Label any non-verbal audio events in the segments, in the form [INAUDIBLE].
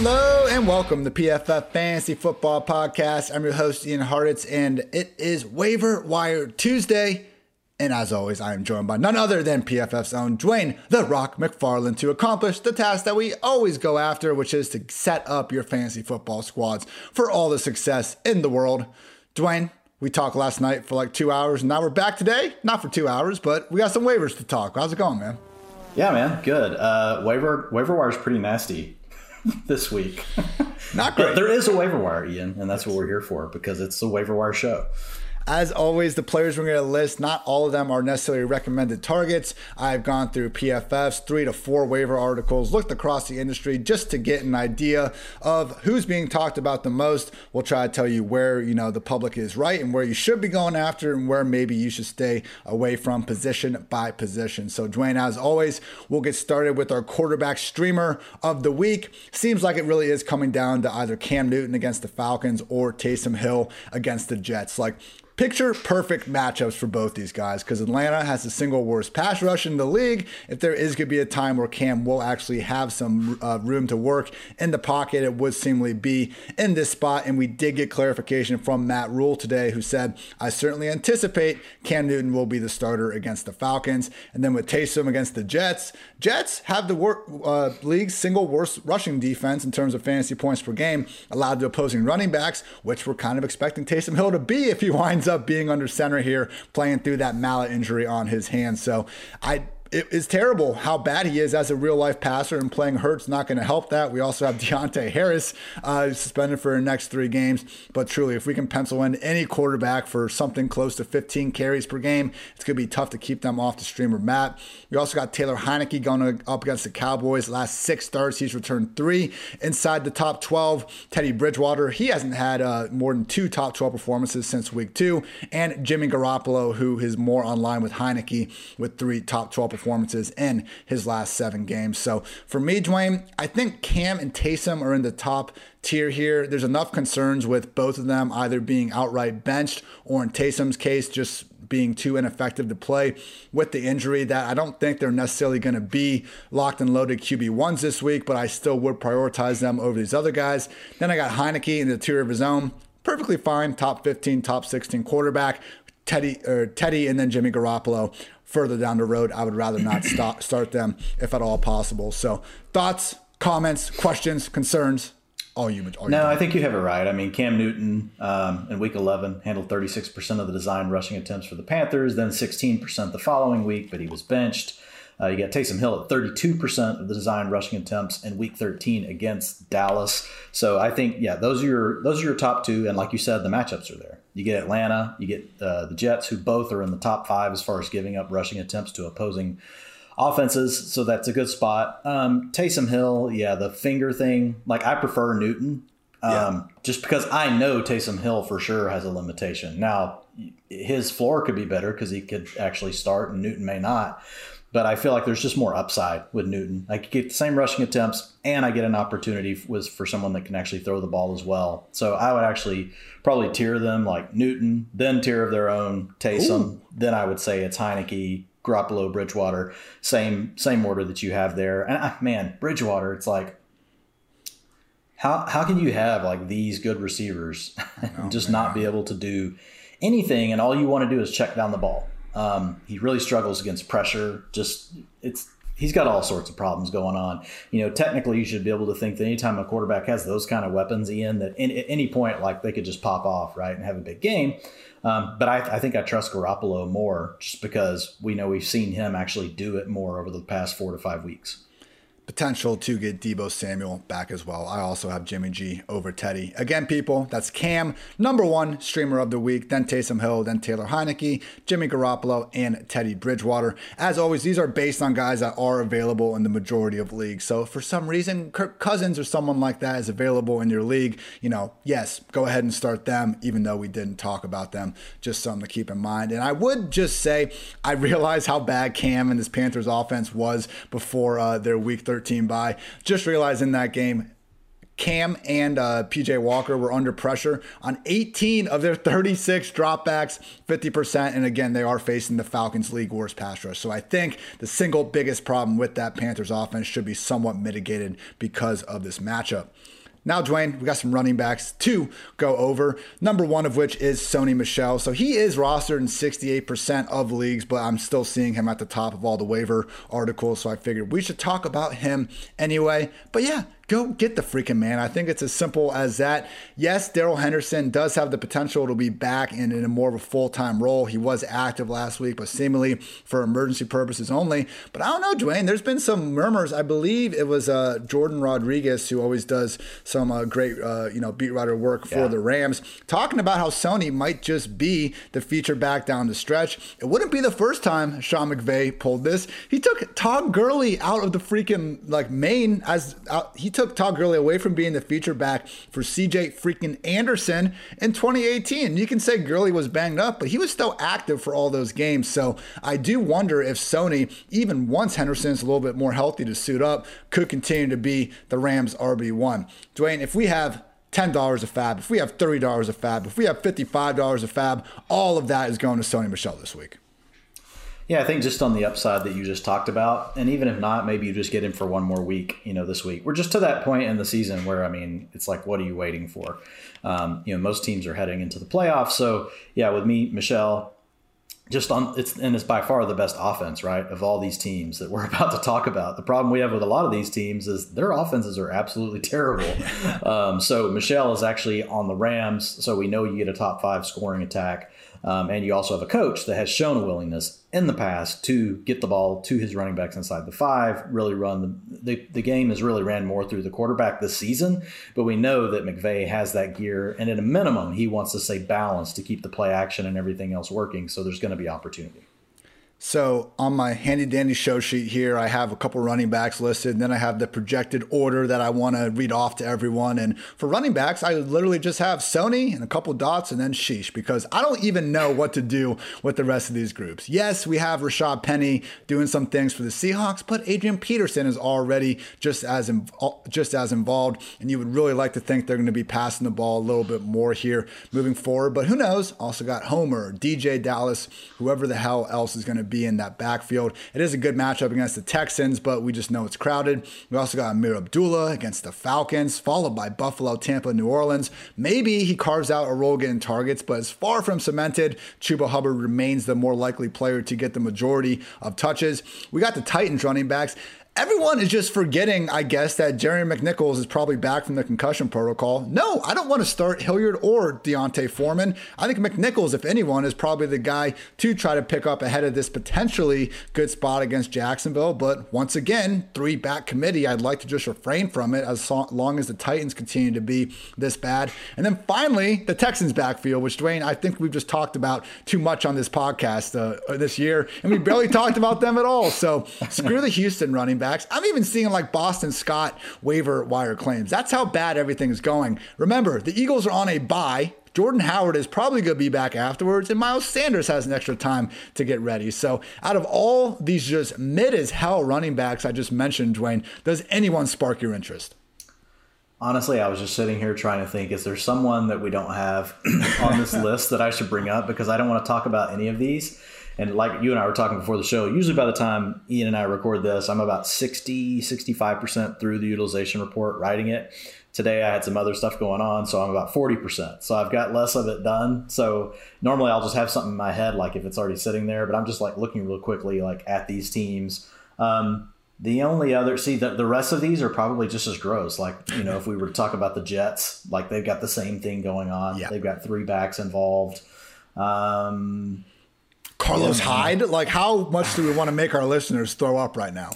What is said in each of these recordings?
Hello and welcome to PFF Fantasy Football Podcast. I'm your host, Ian Hartitz, and it is Waiver Wire Tuesday. And as always, I am joined by none other than PFF's own Dwayne The Rock McFarland to accomplish the task that we always go after, which is to set up your fantasy football squads for all the success in the world. Dwayne, we talked last night for like two hours, and now we're back today. Not for two hours, but we got some waivers to talk. How's it going, man? Yeah, man, good. Uh, waiver waiver wire is pretty nasty this week. Not great. But there is a waiver wire, Ian, and that's what we're here for because it's the waiver wire show. As always, the players we're going to list, not all of them are necessarily recommended targets. I've gone through PFF's three to four waiver articles, looked across the industry just to get an idea of who's being talked about the most. We'll try to tell you where, you know, the public is right and where you should be going after and where maybe you should stay away from position by position. So, Dwain, as always, we'll get started with our quarterback streamer of the week. Seems like it really is coming down to either Cam Newton against the Falcons or Taysom Hill against the Jets. Like, picture perfect matchups for both these guys because Atlanta has the single worst pass rush in the league. If there is going to be a time where Cam will actually have some uh, room to work in the pocket, it would seemingly be in this spot. And we did get clarification from Matt Rhule today, who said, I certainly anticipate Cam Newton will be the starter against the Falcons. And then with Taysom against the Jets, Jets have the wor- uh, league's single worst rushing defense in terms of fantasy points per game allowed to opposing running backs, which we're kind of expecting Taysom Hill to be if he winds up being under center here, playing through that mallet injury on his hand. So I it is terrible how bad he is as a real life passer, and playing Hurts not going to help that. We also have [LAUGHS] Deonte Harris uh, suspended for the next three games. But truly, if we can pencil in any quarterback for something close to 15 carries per game, it's going to be tough to keep them off the streamer map. We also got Taylor Heinicke going up against the Cowboys. Last six starts, he's returned three inside the top 12. Teddy Bridgewater, he hasn't had uh, more than two top 12 performances since week two. And Jimmy Garoppolo, who is more online with Heinicke with three top 12 performances in his last seven games. So for me, Dwayne, I think Cam and Taysom are in the top tier here. There's enough concerns with both of them either being outright benched or in Taysom's case, just being too ineffective to play with the injury that I don't think they're necessarily going to be locked and loaded QB1s this week, but I still would prioritize them over these other guys. Then I got Heinicke in the tier of his own. Perfectly fine, top 15, top 16 quarterback. Teddy or Teddy and then Jimmy Garoppolo further down the road. I would rather not [CLEARS THROAT] stop, start them if at all possible. So, thoughts, comments, questions, concerns, all you. All no, I think you have it right. I mean, Cam Newton um, in Week 11 handled 36% of the design rushing attempts for the Panthers, then 16% the following week, but he was benched. Uh, you got Taysom Hill at 32% of the design rushing attempts in Week 13 against Dallas. So I think, yeah, those are your those are your top two, and like you said, the matchups are there. You get Atlanta, you get uh, the Jets, who both are in the top five as far as giving up rushing attempts to opposing offenses, so that's a good spot. Um, Taysom Hill, yeah, the finger thing. Like I prefer Newton, um, yeah. just because I know Taysom Hill for sure has a limitation. Now his floor could be better because he could actually start, and Newton may not. But I feel like there's just more upside with Newton. I could get the same rushing attempts, and I get an opportunity was for someone that can actually throw the ball as well. So I would actually probably tier them like Newton, then tier of their own Taysom. Ooh. Then I would say it's Heinicke, Garoppolo, Bridgewater, same same order that you have there. And uh, man, Bridgewater, it's like how how can you have like these good receivers [LAUGHS] and oh, just man. not be able to do anything, and all you want to do is check down the ball? Um, he really struggles against pressure. Just it's he's got all sorts of problems going on. You know, technically, you should be able to think that anytime a quarterback has those kind of weapons, Ian, that in, at any point, like they could just pop off, right, and have a big game. Um, but I, I, think I trust Garoppolo more just because we know we've seen him actually do it more over the past four to five weeks potential to get Deebo Samuel back as well. I also have Jimmy G over Teddy. Again, people, that's Cam, number one streamer of the week, then Taysom Hill, then Taylor Heinicke, Jimmy Garoppolo, and Teddy Bridgewater. As always, these are based on guys that are available in the majority of leagues. So for some reason Kirk Cousins or someone like that is available in your league, you know, yes, go ahead and start them, even though we didn't talk about them. Just something to keep in mind. And I would just say, I realize how bad Cam and this Panthers offense was before uh, their week 13 13 bye. Just realized in that game, Cam and uh, PJ Walker were under pressure on 18 of their 36 dropbacks, 50%. And again, they are facing the Falcons' league worst pass rush. So I think the single biggest problem with that Panthers offense should be somewhat mitigated because of this matchup. Now, Dwayne, we got some running backs to go over. Number one of which is Sony Michel. So he is rostered in 68% of leagues, but I'm still seeing him at the top of all the waiver articles. So I figured we should talk about him anyway. But yeah, go get the freaking man. I think it's as simple as that. Yes, Darrell Henderson does have the potential to be back in, in a more of a full time role. He was active last week, but seemingly for emergency purposes only. But I don't know, Dwayne. There's been some murmurs. I believe it was uh, Jourdan Rodrigue who always does some uh, great, uh, you know, beat writer work for yeah. the Rams, talking about how Sony might just be the feature back down the stretch. It wouldn't be the first time Sean McVay pulled this. He took Todd Gurley out of the freaking like main as uh, he took Todd Gurley away from being the feature back for CJ freaking Anderson in 2018. You can say Gurley was banged up, but he was still active for all those games. So I do wonder if Sony, even once Henderson's a little bit more healthy to suit up, could continue to be the Rams RB1. Dwayne, if we have $10 a fab, if we have $30 a fab, if we have $55 a fab, all of that is going to Sony Michel this week. Yeah, I think just on the upside that you just talked about, and even if not, maybe you just get him for one more week, you know, this week. We're just to that point in the season where, I mean, it's like, what are you waiting for? Um, you know, most teams are heading into the playoffs. So, yeah, with me, Michel, just on it's and it's by far the best offense, right, of all these teams that we're [LAUGHS] about to talk about. The problem we have with a lot of these teams is their offenses are absolutely terrible. [LAUGHS] um, so Michel is actually on the Rams, so we know you get a top five scoring attack. Um, and you also have a coach that has shown a willingness in the past to get the ball to his running backs inside the five, really run the, the, the game has really ran more through the quarterback this season. But we know that McVay has that gear, and at a minimum, he wants to stay balanced to keep the play action and everything else working. So there's going to be opportunity. So on my handy dandy show sheet here, I have a couple running backs listed, and then I have the projected order that I want to read off to everyone. And for running backs, I literally just have Sony and a couple dots and then sheesh because I don't even know what to do with the rest of these groups. Yes, we have Rashad Penny doing some things for the Seahawks, but Adrian Peterson is already just as uh, just as involved, and you would really like to think they're going to be passing the ball a little bit more here moving forward. But who knows? Also got Homer, DeeJay Dallas, whoever the hell else is going to be in that backfield. It is a good matchup against the Texans, but we just know it's crowded. We also got Ameer Abdullah against the Falcons, followed by Buffalo, Tampa, New Orleans. Maybe he carves out a role getting targets, but it's far from cemented. Chuba Hubbard remains the more likely player to get the majority of touches. We got the Titans running backs everyone is just forgetting, I guess, that Jerry McNichols is probably back from the concussion protocol. No, I don't want to start Hilliard or D'Onta Foreman. I think McNichols, if anyone, is probably the guy to try to pick up ahead of this potentially good spot against Jacksonville. But once again, three back committee, I'd like to just refrain from it as long as the Titans continue to be this bad. And then finally, the Texans backfield, which Dwayne, I think we've just talked about too much on this podcast uh, this year, and we barely [LAUGHS] talked about them at all. So screw the Houston running back backs. I'm even seeing like Boston Scott waiver wire claims. That's how bad everything's going. Remember, the Eagles are on a bye. Jordan Howard is probably going to be back afterwards, and Miles Sanders has an extra time to get ready. So, out of all these just mid as hell running backs I just mentioned, Dwayne, does anyone spark your interest? Honestly, I was just sitting here trying to think is there someone that we don't have [CLEARS THROAT] on this list that I should bring up because I don't want to talk about any of these. And like you and I were talking before the show, usually by the time Ian and I record this, I'm about 60, 65% through the utilization report, writing it. Today I had some other stuff going on, so I'm about 40%. So I've got less of it done. So normally I'll just have something in my head, like if it's already sitting there, but I'm just like looking real quickly, like at these teams. Um, the only other, see, the, the rest of these are probably just as gross. Like, you know, if we were to talk about the Jets, like they've got the same thing going on. Yeah. They've got three backs involved. Um, Carlos Hyde? Like, how much do we want to make our listeners throw up right now?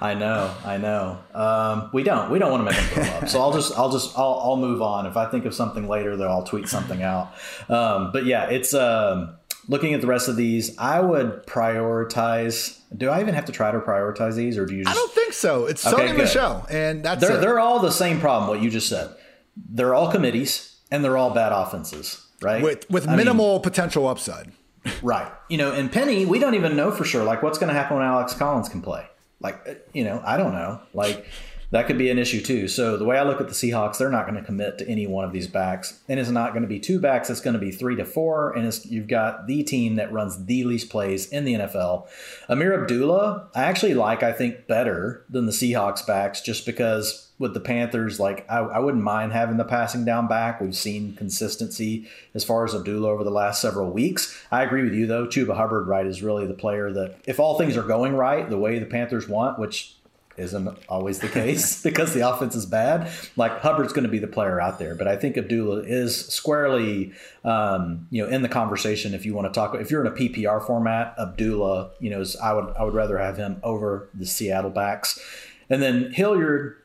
I know, I know. Um, we don't, we don't want to make them throw up. So I'll just, I'll just, I'll, I'll move on. If I think of something later, then I'll tweet something out. Um, but yeah, it's um, looking at the rest of these. I would prioritize. Do I even have to try to prioritize these, or do you? Just, I don't think so. It's okay, Sony Michel, and that's they're it. they're all the same problem. What you just said. They're all committees, and they're all bad offenses, right? With with minimal mean, potential upside right. You know, and Penny, we don't even know for sure. Like, what's going to happen when Alex Collins can play? Like, uh, you know, I don't know. Like, that could be an issue too. So the way I look at the Seahawks, they're not going to commit to any one of these backs, and it's not going to be two backs. It's going to be three to four, and you've got the team that runs the least plays in the NFL. Ameer Abdullah, I actually like. I think better than the Seahawks backs, just because with the Panthers, like I, I wouldn't mind having the passing down back. We've seen consistency as far as Abdullah over the last several weeks. I agree with you though. Chuba Hubbard, right, is really the player that if all things are going right the way the Panthers want, which isn't always the case [LAUGHS] because the offense is bad. Like Hubbard's going to be the player out there, but I think Abdullah is squarely, um, you know, in the conversation. If you want to talk, if you're in a PPR format, Abdullah, you know, is, I would I would rather have him over the Seattle backs, and then Hilliard.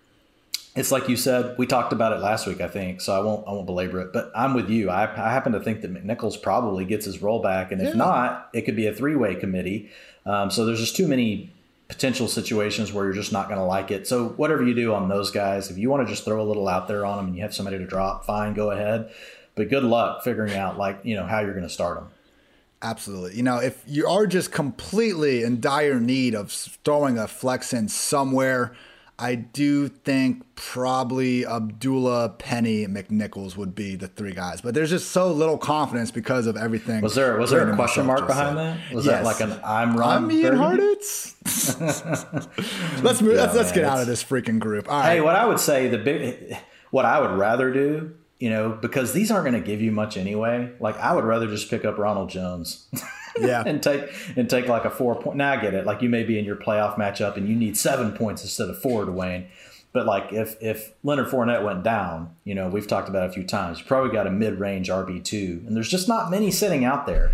It's like you said. We talked about it last week, I think. So I won't I won't belabor it. But I'm with you. I, I happen to think that McNichols probably gets his role back, and if yeah. not, it could be a three way committee. Um, so there's just too many potential situations where you're just not going to like it. So whatever you do on those guys, if you want to just throw a little out there on them and you have somebody to drop, fine, go ahead. But good luck figuring out like you know how you're going to start them. Absolutely. You know, if you are just completely in dire need of throwing a flex in somewhere I do think probably Abdullah, Penny, McNichols would be the three guys, but there's just so little confidence because of everything. Was there was there a question mark behind that? Was yes. that like an I'm wrong? I'm Ian Hartitz. [LAUGHS] let's move. Yeah, let's, let's get out of this freaking group. All right. Hey, what I would say the big, what I would rather do, you know, because these aren't going to give you much anyway. Like I would rather just pick up Ronald Jones. [LAUGHS] yeah, [LAUGHS] and take and take like a four point. Now I get it. Like you may be in your playoff matchup and you need seven points instead of four to win. But like if if Leonard Fournette went down, you know we've talked about it a few times. You probably got a mid range RB two, and there's just not many sitting out there.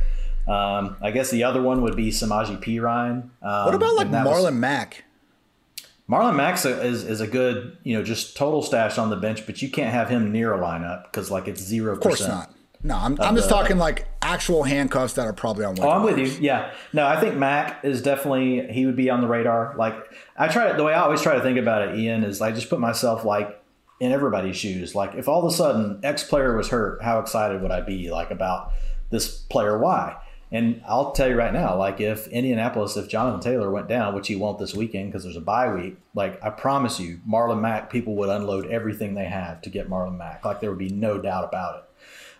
Um, I guess the other one would be Samaje Perine. Um, what about like Marlon was, Mack? Marlon Mack is, is a good, you know, just total stash on the bench, but you can't have him near a lineup because like it's zero. Of course not. No, I'm, I'm just the, talking like actual handcuffs that are probably on. Oh, I'm with you. Yeah. No, I think Mack is definitely he would be on the radar. Like I try the way I always try to think about it, Ian, is I just put myself like in everybody's shoes. Like if all of a sudden X player was hurt, how excited would I be like about this player Y? And I'll tell you right now, like if Indianapolis, if Jonathan Taylor went down, which he won't this weekend because there's a bye week, like I promise you, Marlon Mack, people would unload everything they have to get Marlon Mack. Like there would be no doubt about it.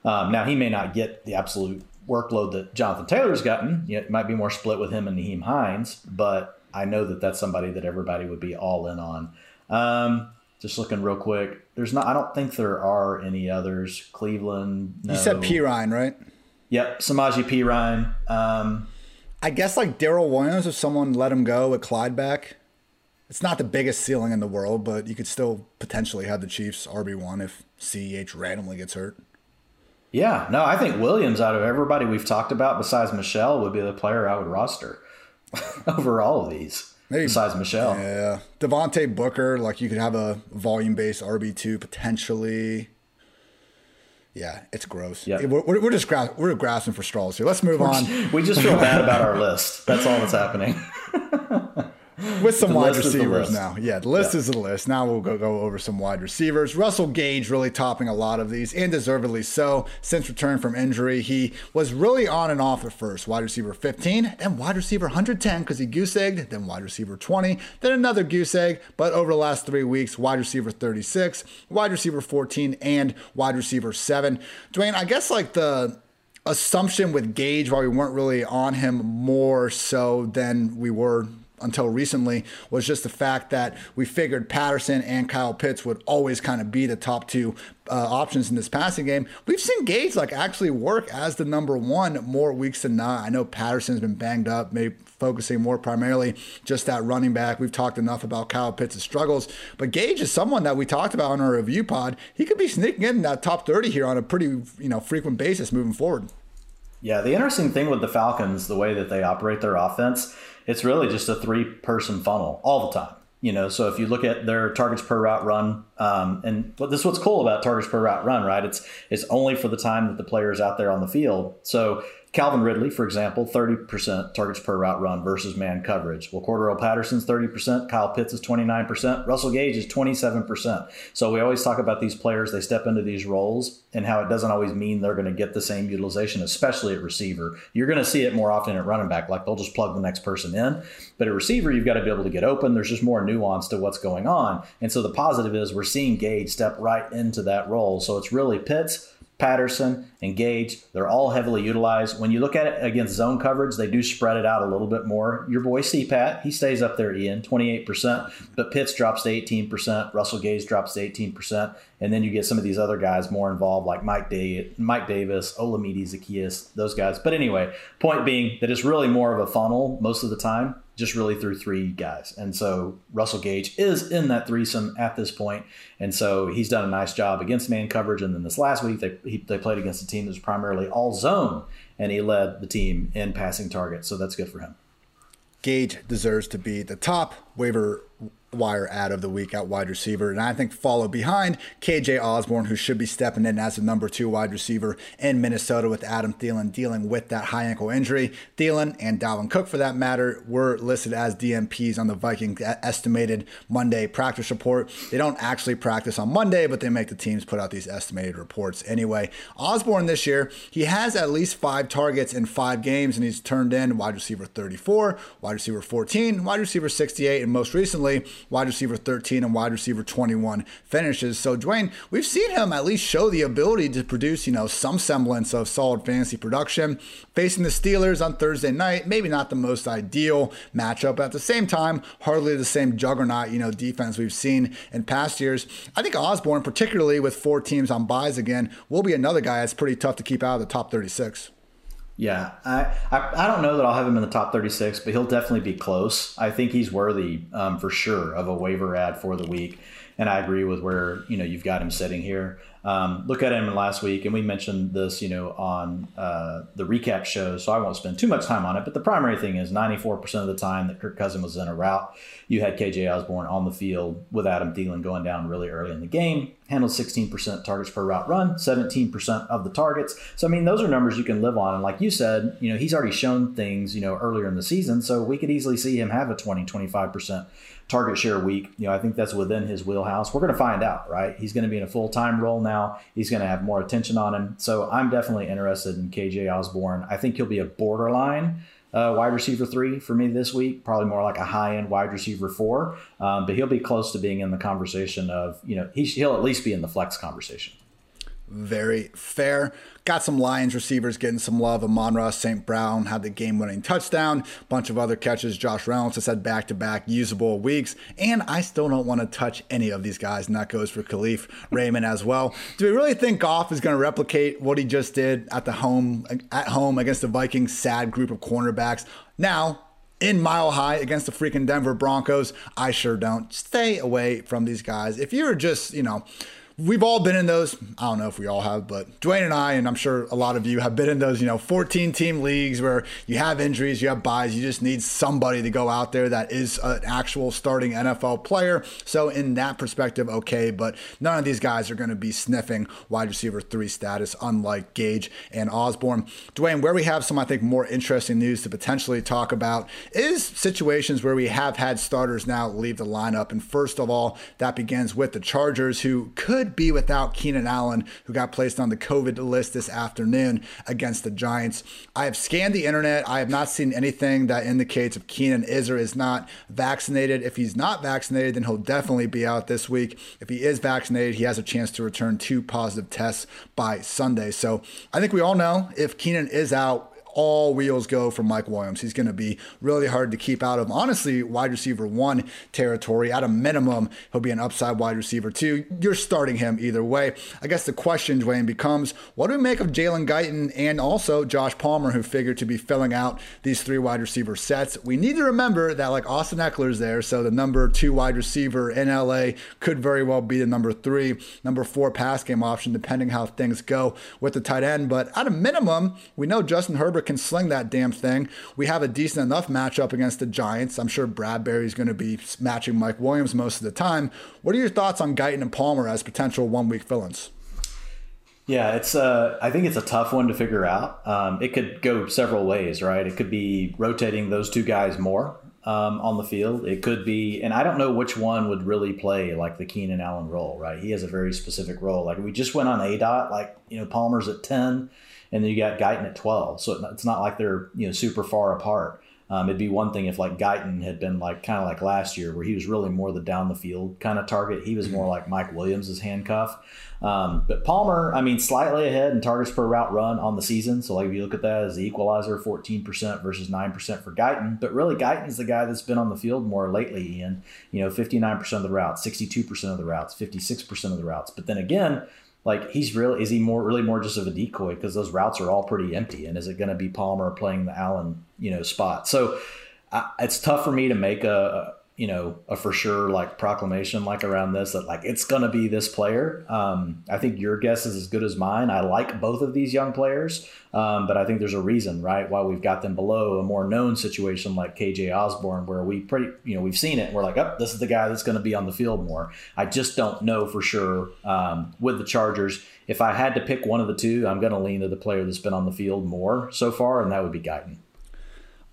Um, now he may not get the absolute workload that Jonathan Taylor's gotten. You know, it might be more split with him and Nyheim Hines, but I know that that's somebody that everybody would be all in on. Um, just looking real quick, there's not. I don't think there are any others. Cleveland. No. You said Perine, right? Yep, Samaje Perine. Um, I guess like Darrel Williams, if someone let him go with Clyde back, it's not the biggest ceiling in the world, but you could still potentially have the Chiefs RB one if CEH randomly gets hurt. Yeah, no, I think Williams, out of everybody we've talked about besides Michel would be the player I would roster [LAUGHS] over all of these. Maybe, besides Michel, Yeah. Devontae Booker, like you could have a volume based RB2 potentially. Yeah, it's gross. Yeah, we're, we're just gra- we're grasping for straws here. Let's move on. we just feel bad about our list. That's all that's happening. [LAUGHS] with some the wide receivers now. Yeah, the list yeah. is the list. Now we'll go, go over some wide receivers. Russell Gage really topping a lot of these, and deservedly so. Since return from injury, he was really on and off at first. Wide receiver 15, then wide receiver 110 because he goose egged, then wide receiver 20, then another goose egg. But over the last three weeks, wide receiver 36, wide receiver 14, and wide receiver 7. Dwayne, I guess like the assumption with Gage, while we weren't really on him more so than we were until recently was just the fact that we figured Patterson and Kyle Pitts would always kind of be the top two uh, options in this passing game. We've seen Gage like actually work as the number one more weeks than not. I know Patterson's been banged up, maybe focusing more primarily just that running back. We've talked enough about Kyle Pitts' struggles, but Gage is someone that we talked about in our review pod. He could be sneaking in that top 30 here on a pretty you know frequent basis moving forward. Yeah, the interesting thing with the Falcons, the way that they operate their offense, it's really just a three person funnel all the time. You know, so if you look at their targets per route run, um, and this is what's cool about targets per route run, right? It's it's only for the time that the player is out there on the field. So Calvin Ridley, for example, 30% targets per route run versus man coverage. Well, Cordarrelle Patterson's 30%, Kyle Pitts is 29%, Russell Gage is 27%. So we always talk about these players, they step into these roles and how it doesn't always mean they're going to get the same utilization, especially at receiver. You're going to see it more often at running back, like they'll just plug the next person in. But at receiver, you've got to be able to get open. There's just more nuance to what's going on. And so the positive is we're seeing Gage step right into that role. So it's really Pitts Patterson, and Gage, they're all heavily utilized. When you look at it against zone coverage, they do spread it out a little bit more. Your boy CPAT, he stays up there, Ian, 28%, but Pitts drops to 18%, Russell Gage drops to 18%, and then you get some of these other guys more involved, like Mike, Day- Mike Davis, Olamide Zaccheaus, those guys. But anyway, point being that it's really more of a funnel most of the time just really through three guys. And so Russell Gage is in that threesome at this point. And so he's done a nice job against man coverage. And then this last week, they, he, they played against a team that was primarily all zone, and he led the team in passing targets. So that's good for him. Gage deserves to be the top waiver wire add of the week at wide receiver. And I think follow behind KJ Osborn, who should be stepping in as the number two wide receiver in Minnesota with Adam Thielen dealing with that high ankle injury. Thielen and Dalvin Cook, for that matter, were listed as DNPs on the Vikings estimated Monday practice report. They don't actually practice on Monday, but they make the teams put out these estimated reports anyway. Osborn this year, he has at least five targets in five games, and he's turned in wide receiver 34, wide receiver 14, wide receiver 68, and most recently, wide receiver 13 and wide receiver 21 finishes. So, Dwayne, we've seen him at least show the ability to produce, you know, some semblance of solid fantasy production. Facing the Steelers on Thursday night, maybe not the most ideal matchup, but at the same time, hardly the same juggernaut, you know, defense we've seen in past years. I think Osborn, particularly with four teams on byes again, will be another guy that's pretty tough to keep out of the top 36. Yeah, I, I, I don't know that I'll have him in the top 36, but he'll definitely be close. I think he's worthy um, for sure of a waiver add for the week, and I agree with where you know you've got him sitting here. Um, look at him last week, and we mentioned this, you know, on uh, the recap show, so I won't spend too much time on it. But the primary thing is 94% of the time that Kirk Cousins was in a route, you had KJ Osborn on the field with Adam Thielen going down really early in the game. Handled 16% targets per route run, 17% of the targets. So I mean, those are numbers you can live on. And like you said, you know, he's already shown things, you know, earlier in the season, so we could easily see him have a 20, 25% target share week. You know, I think that's within his wheelhouse. We're going to find out, right? He's going to be in a full time role now. He's going to have more attention on him. So I'm definitely interested in KJ Osborn. I think he'll be a borderline. Uh, wide receiver three for me this week, probably more like a high end wide receiver four, um, but he'll be close to being in the conversation of, you know, he, he'll at least be in the flex conversation. Very fair. Got some Lions receivers getting some love. Amon-Ra St. Brown had the game winning touchdown. Bunch of other catches. Josh Reynolds has had back to back usable weeks. And I still don't want to touch any of these guys. And that goes for Kalif Raymond as well. Do we really think Goff is going to replicate what he just did at the home at home against the Vikings sad group of cornerbacks? Now, in Mile High against the freaking Denver Broncos, I sure don't. Stay away from these guys. If you're just, you know, we've all been in those. I don't know if we all have, but Dwayne and I, and I'm sure a lot of you have been in those, you know, 14 team leagues where you have injuries, you have byes, you just need somebody to go out there that is an actual starting NFL player. So, in that perspective, okay, but none of these guys are going to be sniffing wide receiver three status, unlike Gage and Osborn. Dwayne, where we have some, I think, more interesting news to potentially talk about is situations where we have had starters now leave the lineup. And first of all, that begins with the Chargers, who could could be without Keenan Allen, who got placed on the COVID list this afternoon against the Giants. I have scanned the internet. I have not seen anything that indicates if Keenan is or is not vaccinated. If he's not vaccinated, then he'll definitely be out this week. If he is vaccinated, he has a chance to return two positive tests by Sunday. So I think we all know if Keenan is out, all wheels go for Mike Williams. He's going to be really hard to keep out of. Honestly, wide receiver one territory. At a minimum, he'll be an upside wide receiver two. You're starting him either way. I guess the question, Dwayne, becomes what do we make of Jalen Guyton and also Josh Palmer, who figured to be filling out these three wide receiver sets? We need to remember that like Austin Ekeler's there, so the number two wide receiver in LA could very well be the number three, number four pass game option, depending how things go with the tight end. But at a minimum, we know Justin Herbert can sling that damn thing. We have a decent enough matchup against the Giants. I'm sure Bradberry's going to be matching Mike Williams most of the time. What are your thoughts on Guyton and Palmer as potential one week fill ins? Yeah, it's uh, I think it's a tough one to figure out. Um, it could go several ways, right? It could be rotating those two guys more um, on the field. It could be, and I don't know which one would really play like the Keenan Allen role, right? He has a very specific role. Like we just went on a dot, like you know Palmer's at ten, and then you got Guyton at twelve. So it's not like they're you know super far apart. Um, it'd be one thing if like Guyton had been like kind of like last year, where he was really more the down the field kind of target. He was more like Mike Williams' handcuff. Um, but Palmer, I mean, slightly ahead in targets per route run on the season. So like if you look at that as the equalizer, fourteen percent versus nine percent for Guyton. But really, Guyton's the guy that's been on the field more lately. Ian, you know, fifty nine percent of the routes, sixty two percent of the routes, fifty six percent of the routes. But then again like he's really is he more really more just of a decoy? Because those routes are all pretty empty and is it going to be palmer playing the allen you know spot? So I, it's tough for me to make a, you know a for sure like proclamation like around this that like it's gonna be this player. Um, i think your guess is as good as mine. I like both of these young players um, but i think there's a reason right why we've got them below a more known situation like kj osborn where we pretty you know we've seen it we're like oh this is the guy that's to be on the field more. I just don't know for sure um, with the chargers. If i had to pick one of the two i'm to lean to the player that's been on the field more so far and that would be guyton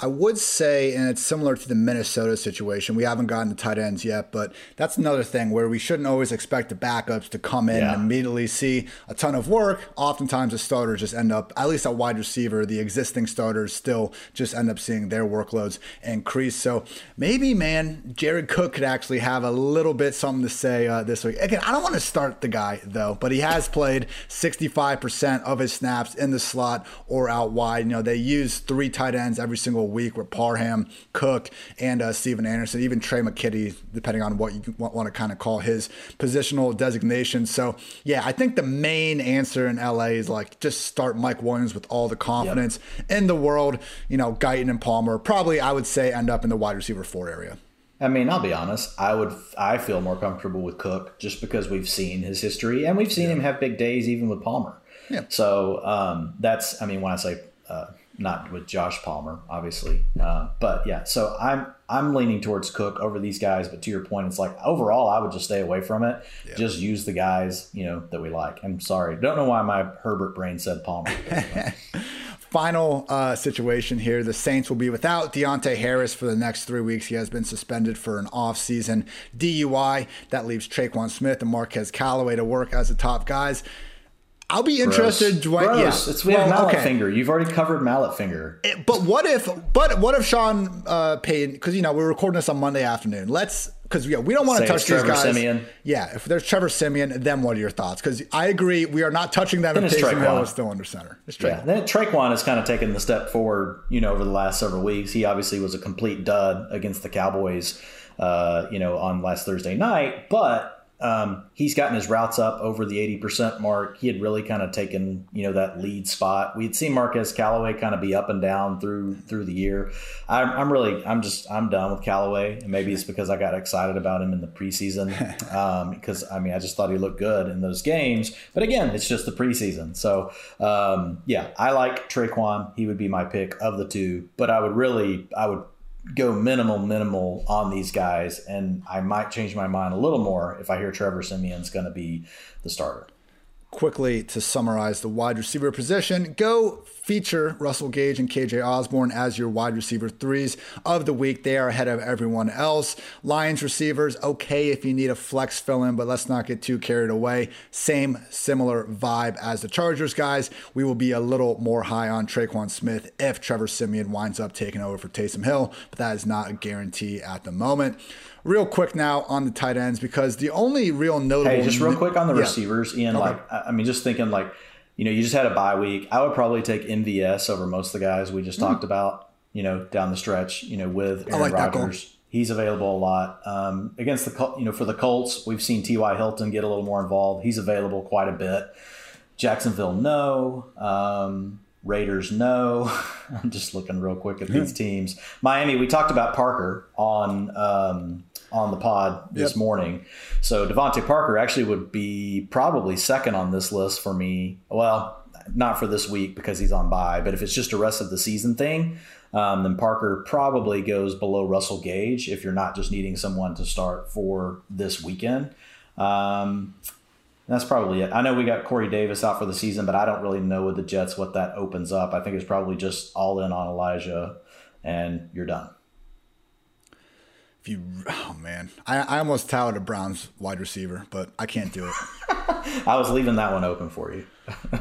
I would say, and it's similar to the Minnesota situation. We haven't gotten the tight ends yet, but that's another thing where we shouldn't always expect the backups to come in yeah. and immediately see a ton of work. Oftentimes, the starters just end up, at least at wide receiver, the existing starters still just end up seeing their workloads increase. So maybe, man, Jared Cook could actually have a little bit something to say uh, this week. Again, I don't want to start the guy, though, but he has played 65% of his snaps in the slot or out wide. You know, they use three tight ends every single week with Parham, Cook, and uh, Stephen Anderson, even Tre' McKitty, depending on what you want, want to kind of call his positional designation. So, yeah, I think the main answer in LA is like just start Mike Williams with all the confidence yep. in the world. You know, Guyton and Palmer probably, I would say, end up in the wide receiver four area. I mean, I'll be honest. I would, I feel more comfortable with Cook just because we've seen his history and we've seen yeah. him have big days even with Palmer. Yeah. So um, that's, I mean, when I say uh, not with Josh Palmer, obviously. Uh, but yeah, so I'm I'm leaning towards Cook over these guys. But to your point, it's like overall, I would just stay away from it. Yeah. Just use the guys you know that we like. I'm sorry, don't know why my Herbert brain said Palmer. [LAUGHS] Final uh, situation here. The Saints will be without Deonte Harris for the next three weeks. He has been suspended for an off-season DUI. That leaves Tre'Quan Smith and Marquez Callaway to work as the top guys. I'll be interested. Gross. Gross. Yeah. It's we well, have mallet okay. finger. You've already covered mallet finger. It, eh, but what if? But what if Sean uh, paid? Because you know we're recording this on Monday afternoon. Let's because yeah, we don't want to touch these guys. Siemian. Yeah, if there's Trevor Siemian, then what are your thoughts? Because I agree, we are not touching them. if Taysom Hill is still under center. It's Tre'Quan. Yeah, then Tre'Quan has kind of taken the step forward. You know, over the last several weeks, he obviously was a complete dud against the Cowboys. Uh, you know, on last Thursday night, but um, he's gotten his routes up over the 80% mark. He had really kind of taken, you know, that lead spot. We had seen Marquez Callaway kind of be up and down through through the year. I'm, I'm really, I'm just, I'm done with Callaway. And maybe it's because I got excited about him in the preseason. [LAUGHS] Um, because I mean, I just thought he looked good in those games. But again, it's just the preseason. So um, yeah, I like Tre'Quan. He would be my pick of the two. But I would really, I would go minimal, minimal on these guys, and I might change my mind a little more if I hear Trevor Siemian's going to be the starter. Quickly to summarize the wide receiver position, go feature Russell Gage and KJ Osborn as your wide receiver threes of the week. They are ahead of everyone else. Lions receivers, okay if you need a flex fill in, but let's not get too carried away. Same similar vibe as the Chargers guys. We will be a little more high on Tre'Quan Smith if Trevor Siemian winds up taking over for Taysom Hill, but that is not a guarantee at the moment real quick now on the tight ends because the only real notable. Hey, just real quick on the yeah. receivers, Ian. Okay. Like, I mean, just thinking like, you know, you just had a bye week. I would probably take MVS over most of the guys we just mm. talked about. You know, down the stretch. You know, with Aaron like Rodgers. He's available a lot um, against the you know for the Colts. We've seen T.Y. Hilton get a little more involved. He's available quite a bit. Jacksonville, no. Um, Raiders, no. [LAUGHS] I'm just looking real quick at these teams. Miami, we talked about Parker on um, on the pod this yep. morning. So DeVante Parker actually would be probably second on this list for me. Well, not for this week because he's on bye, but if it's just a rest of the season thing, um, then Parker probably goes below Russell Gage if you're not just needing someone to start for this weekend. Um, that's probably it. I know we got Corey Davis out for the season, but I don't really know with the Jets what that opens up. I think it's probably just all in on Elijah, and you're done. If you, oh man, I, I almost touted a Browns wide receiver, but I can't do it. [LAUGHS] I was leaving that one open for you.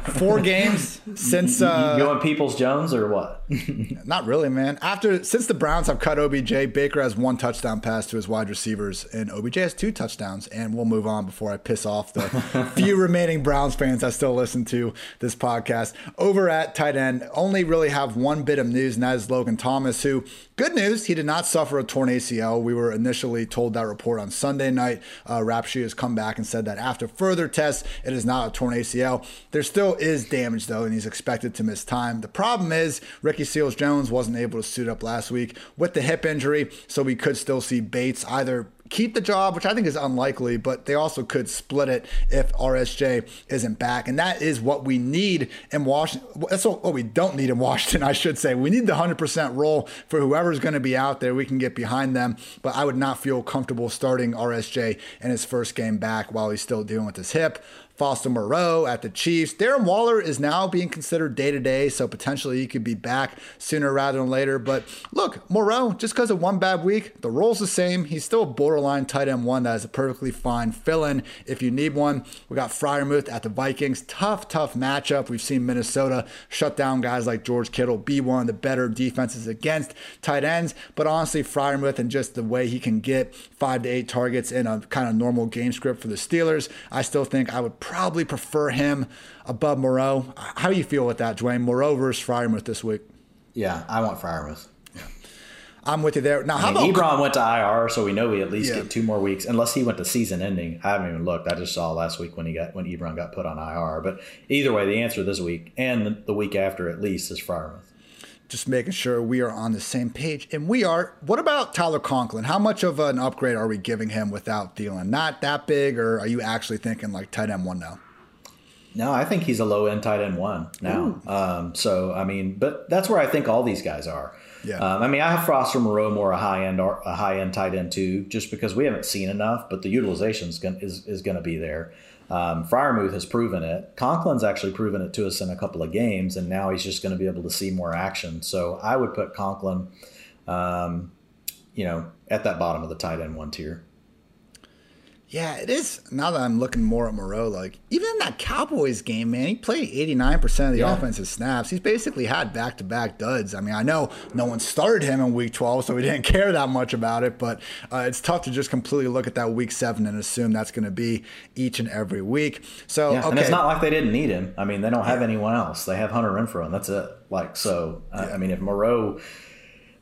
Four [LAUGHS] games since uh, you going Peoples Jones or what? [LAUGHS] not really, man. After since the Browns have cut OBJ, Baker has one touchdown pass to his wide receivers, and OBJ has two touchdowns. And we'll move on before I piss off the [LAUGHS] few remaining Browns fans that still listen to this podcast. Over at tight end, only really have one bit of news, and that is Logan Thomas, who good news, he did not suffer a torn ACL. We were initially told that report on Sunday night. Uh, has come back and said that after further tests, it is not a torn ACL. There still is damage though, and he's expected to miss time. The problem is Ricky Seals Jones wasn't able to suit up last week with the hip injury, so we could still see Bates either keep the job, which I think is unlikely, but they also could split it if RSJ isn't back. And that is what we need in Washington. That's what we don't need in Washington, [LAUGHS] I should say. We need the 100% role for whoever's going to be out there. We can get behind them, but I would not feel comfortable starting RSJ in his first game back while he's still dealing with his hip. Foster Moreau at the Chiefs. Darren Waller is now being considered day to day, so potentially he could be back sooner rather than later. But look, Moreau, just because of one bad week, the role's the same. He's still a borderline tight end one that is a perfectly fine fill in if you need one. We got Freiermuth at the Vikings. Tough, tough matchup. We've seen Minnesota shut down guys like George Kittle, be one of the better defenses against tight ends. But honestly, Freiermuth and just the way he can get five to eight targets in a kind of normal game script for the Steelers, I still think I would probably prefer him above Moreau. How do you feel with that, Dwayne? Moreau versus Freiermuth this week? Yeah, I want Freiermuth. Yeah. I'm with you there. Now, I how mean, about Ebron went to IR, so we know we at least yeah. get two more weeks, unless he went to season ending. I haven't even looked. I just saw last week when he got when Ebron got put on IR. But either way, the answer this week and the week after at least is Freiermuth just making sure we are on the same page. And we are. What about Tyler Conklin? How much of an upgrade are we giving him without Thielen? Not that big, or are you actually thinking like tight end one now? No, I think he's a low end tight end one now. Um, so I mean, but that's where I think all these guys are. Yeah. Um, I mean, I have Frost Foster Moreau more a high end or a high end tight end too, just because we haven't seen enough, but the utilization is is going to be there. Um, Freiermuth has proven it. Conklin's actually proven it to us in a couple of games, and now he's just going to be able to see more action. So I would put Conklin, um, you know, at that bottom of the tight end one tier. Yeah, it is. Now that I'm looking more at Moreau, like even in that Cowboys game, man, he played 89% of the yeah. offensive snaps. He's basically had back to back duds. I mean, I know no one started him in week 12, so we didn't [LAUGHS] care that much about it, but uh, it's tough to just completely look at that week seven and assume that's going to be each and every week. So, yeah, okay. and it's not like they didn't need him. I mean, they don't have yeah. anyone else. They have Hunter Renfrow, and that's it. Like, so, uh, I mean, if Moreau,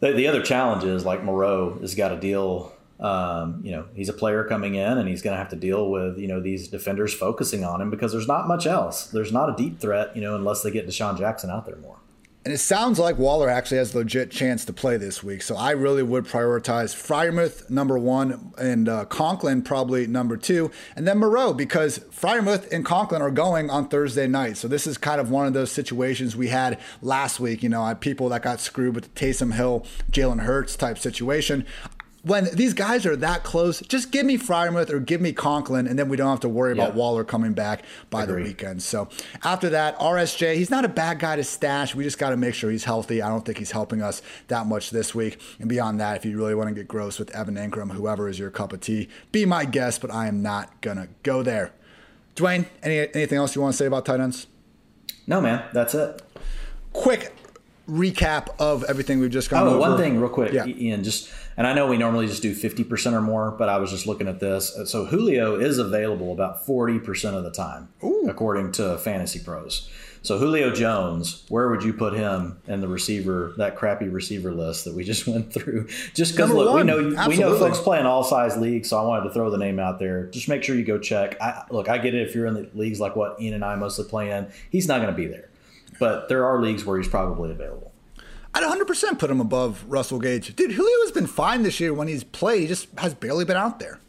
the, the other challenge is like Moreau has got to deal um, you know, he's a player coming in and he's going to have to deal with, you know, these defenders focusing on him because there's not much else. There's not a deep threat, you know, unless they get DeSean Jackson out there more. And it sounds like Waller actually has a legit chance to play this week. So I really would prioritize Freiermuth number one and uh, Conklin probably number two. And then Moreau because Freiermuth and Conklin are going on Thursday night. So this is kind of one of those situations we had last week. You know, people that got screwed with the Taysom Hill, Jalen Hurts type situation when these guys are that close, just give me Freiermuth or give me Conklin, and then we don't have to worry about Waller coming back by Agreed. the weekend. So after that, RSJ, he's not a bad guy to stash. We just got to make sure he's healthy. I don't think he's helping us that much this week. And beyond that, if you really want to get gross with Evan Engram, whoever is your cup of tea, be my guest, but I am not going to go there. Dwayne, any, anything else you want to say about tight ends? No, man, that's it. Quick recap of everything we've just gone oh, over. one thing real quick, yeah. Ian, just and I know we normally just do 50% or more, but I was just looking at this. Uh, so Julio is available about 40% of the time, Ooh. according to Fantasy Pros. So Julio Jones, where would you put him in the receiver, that crappy receiver list that we [LAUGHS] just went through? Just because look, we know Absolutely. we know folks play in all size leagues, so I wanted to throw the name out there. Just make sure you go check. I, look, I get it if you're in the leagues like what Ian and I mostly play in, he's not going to be there. But there are leagues where he's probably available. I'd 100% put him above Russell Gage. Dude, Julio has been fine this year when he's played. He just has barely been out there.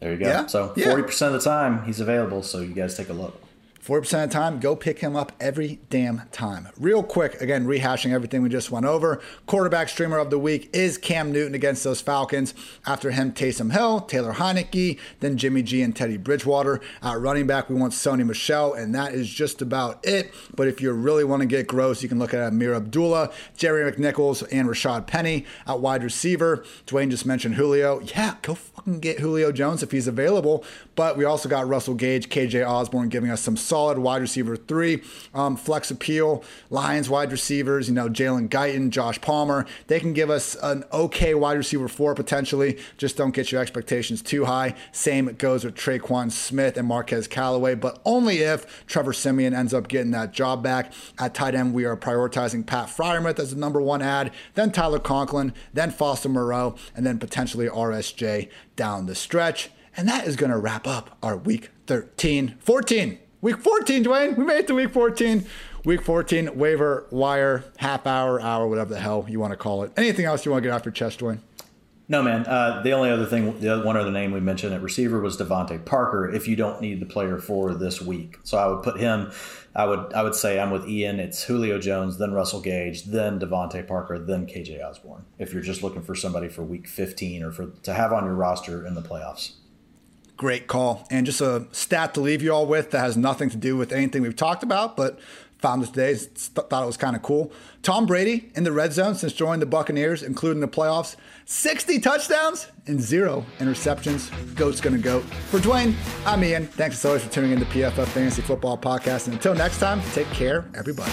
There you go. Yeah? So 40% yeah. of the time he's available, so you guys take a look. 40% of the time, go pick him up every damn time. Real quick, again, rehashing everything we just went over. Quarterback streamer of the week is Cam Newton against those Falcons. After him, Taysom Hill, Taylor Heinicke, then Jimmy G and Teddy Bridgewater. At running back, we want Sony Michel, and that is just about it. But if you really want to get gross, you can look at Ameer Abdullah, Jerry McNichols, and Rashad Penny. At wide receiver, Dwayne just mentioned Julio. Yeah, go fucking get Julio Jones if he's available. But we also got Russell Gage, KJ Osborn giving us some wide receiver three. Um, flex appeal, Lions wide receivers, you know, Jalen Guyton, Josh Palmer. They can give us an okay wide receiver four potentially. Just don't get your expectations too high. Same goes with Tre'Quan Smith and Marquez Callaway, but only if Trevor Siemian ends up getting that job back. At tight end, we are prioritizing Pat Freiermuth as the number one add, then Tyler Conklin, then Foster Moreau, and then potentially RSJ down the stretch. And that is going to wrap up our week 13, 14. Week 14, Dwayne. We made it to week 14. Week 14, waiver wire, half hour, hour, whatever the hell you want to call it. Anything else you want to get off your chest, Dwayne? No, man. Uh, the only other thing, the other, one other name we mentioned at receiver was DeVante Parker. If you don't need the player for this week, so I would put him. I would I would say I'm with Ian. It's Julio Jones, then Russell Gage, then DeVante Parker, then KJ Osborn. If you're just looking for somebody for Week 15 or for to have on your roster in the playoffs. Great call. And just a stat to leave you all with that has nothing to do with anything we've talked about, but found it today. Thought it was kind of cool. Tom Brady in the red zone since joining the Buccaneers, including the playoffs, 60 touchdowns and zero interceptions. Goat's gonna go. For Dwayne, I'm Ian. Thanks as always for tuning in to PFF Fantasy Football Podcast. And until next time, take care, everybody.